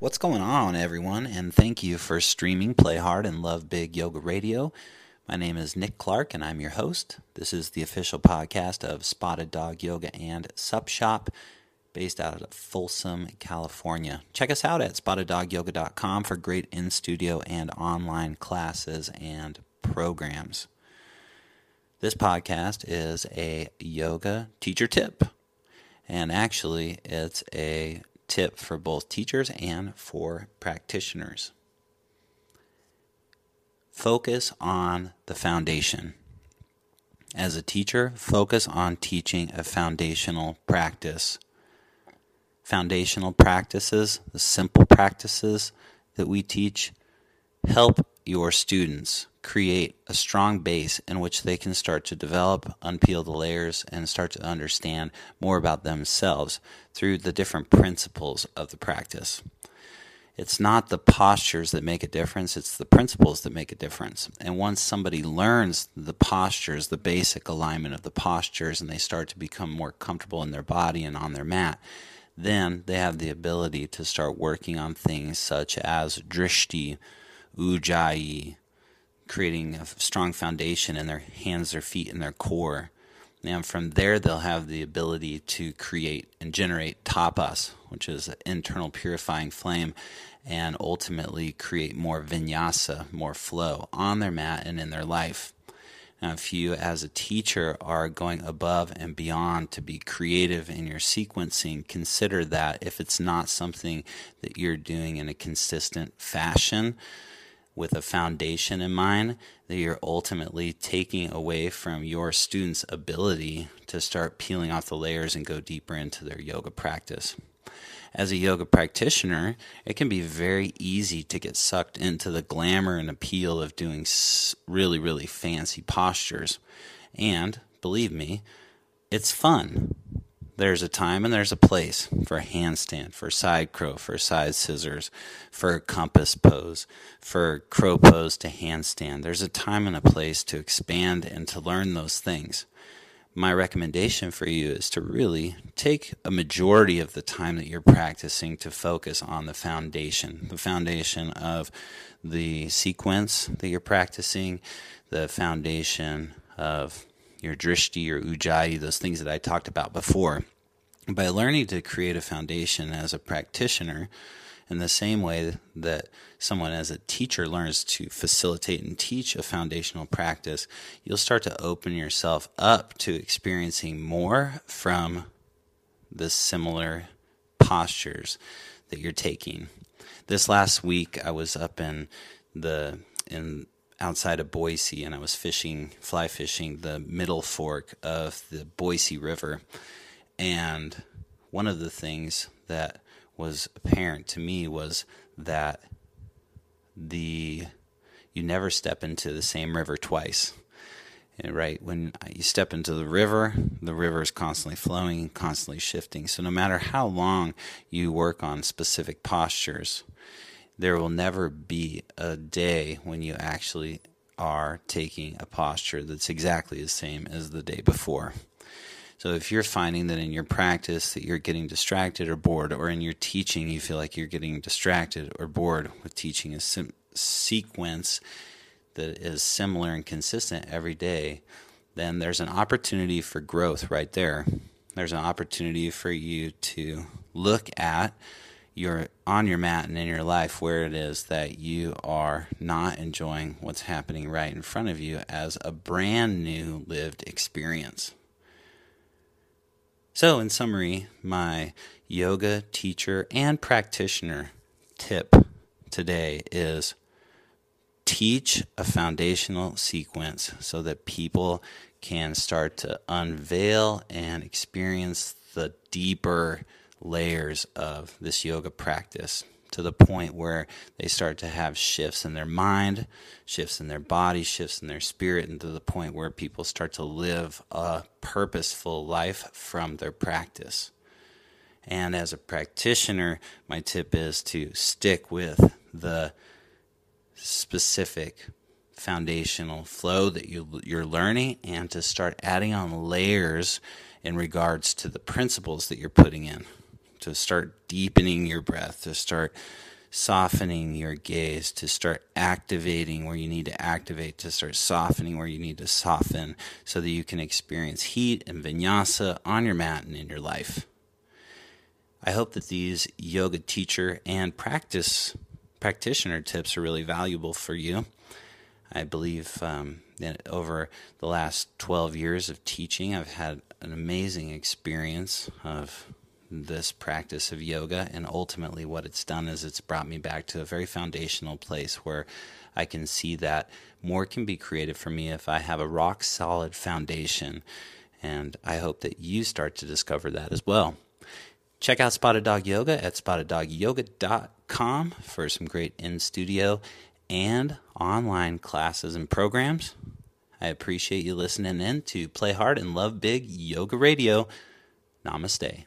What's going on, everyone? And thank you for streaming Play Hard and Love Big Yoga Radio. My name is Nick Clark, and I'm your host. This is the official podcast of Spotted Dog Yoga and Sup Shop, based out of Folsom, California. Check us out at spotteddogyoga.com for great in studio and online classes and programs. This podcast is a yoga teacher tip. And actually, it's a tip for both teachers and for practitioners. Focus on the foundation. As a teacher, focus on teaching a foundational practice. Foundational practices, the simple practices that we teach, help your students create a strong base in which they can start to develop, unpeel the layers, and start to understand more about themselves through the different principles of the practice. It's not the postures that make a difference, it's the principles that make a difference. And once somebody learns the postures, the basic alignment of the postures, and they start to become more comfortable in their body and on their mat, then they have the ability to start working on things such as drishti, ujjayi, creating a strong foundation in their hands, their feet, and their core. And from there, they'll have the ability to create and generate tapas, which is an internal purifying flame, and ultimately create more vinyasa, more flow on their mat and in their life. Now, if you, as a teacher, are going above and beyond to be creative in your sequencing, consider that if it's not something that you're doing in a consistent fashion, with a foundation in mind that you're ultimately taking away from your students' ability to start peeling off the layers and go deeper into their yoga practice. As a yoga practitioner, it can be very easy to get sucked into the glamour and appeal of doing really, really fancy postures. And believe me, it's fun. There's a time and there's a place for a handstand, for a side crow, for side scissors, for a compass pose, for crow pose to handstand. There's a time and a place to expand and to learn those things. My recommendation for you is to really take a majority of the time that you're practicing to focus on the foundation, the foundation of the sequence that you're practicing, the foundation of your drishti or ujjayi, those things that I talked about before. By learning to create a foundation as a practitioner, in the same way that someone as a teacher learns to facilitate and teach a foundational practice, you'll start to open yourself up to experiencing more from the similar postures that you're taking. This last week, I was up in the in outside of Boise and I was fishing, fly fishing the middle fork of the Boise River. And one of the things that was apparent to me was that the you never step into the same river twice. Right when you step into the river, the river is constantly flowing, constantly shifting. So no matter how long you work on specific postures, there will never be a day when you actually are taking a posture that's exactly the same as the day before. So if you're finding that in your practice that you're getting distracted or bored, or in your teaching you feel like you're getting distracted or bored with teaching a sim- sequence that is similar and consistent every day, then there's an opportunity for growth right there. There's an opportunity for you to look at you're on your mat and in your life where it is that you are not enjoying what's happening right in front of you as a brand new lived experience. So, in summary, my yoga teacher and practitioner tip today is teach a foundational sequence so that people can start to unveil and experience the deeper layers of this yoga practice to the point where they start to have shifts in their mind, shifts in their body, shifts in their spirit, and to the point where people start to live a purposeful life from their practice. And as a practitioner, my tip is to stick with the specific foundational flow that you, you're learning and to start adding on layers in regards to the principles that you're putting in to start deepening your breath, to start softening your gaze, to start activating where you need to activate, to start softening where you need to soften, so that you can experience heat and vinyasa on your mat and in your life. I hope that these yoga teacher and practice practitioner tips are really valuable for you. I believe um, that over the last 12 years of teaching, I've had an amazing experience of this practice of yoga. And ultimately, what it's done is it's brought me back to a very foundational place where I can see that more can be created for me if I have a rock solid foundation. And I hope that you start to discover that as well. Check out Spotted Dog Yoga at spotteddogyoga.com for some great in studio and online classes and programs. I appreciate you listening in to Play Hard and Love Big Yoga Radio. Namaste.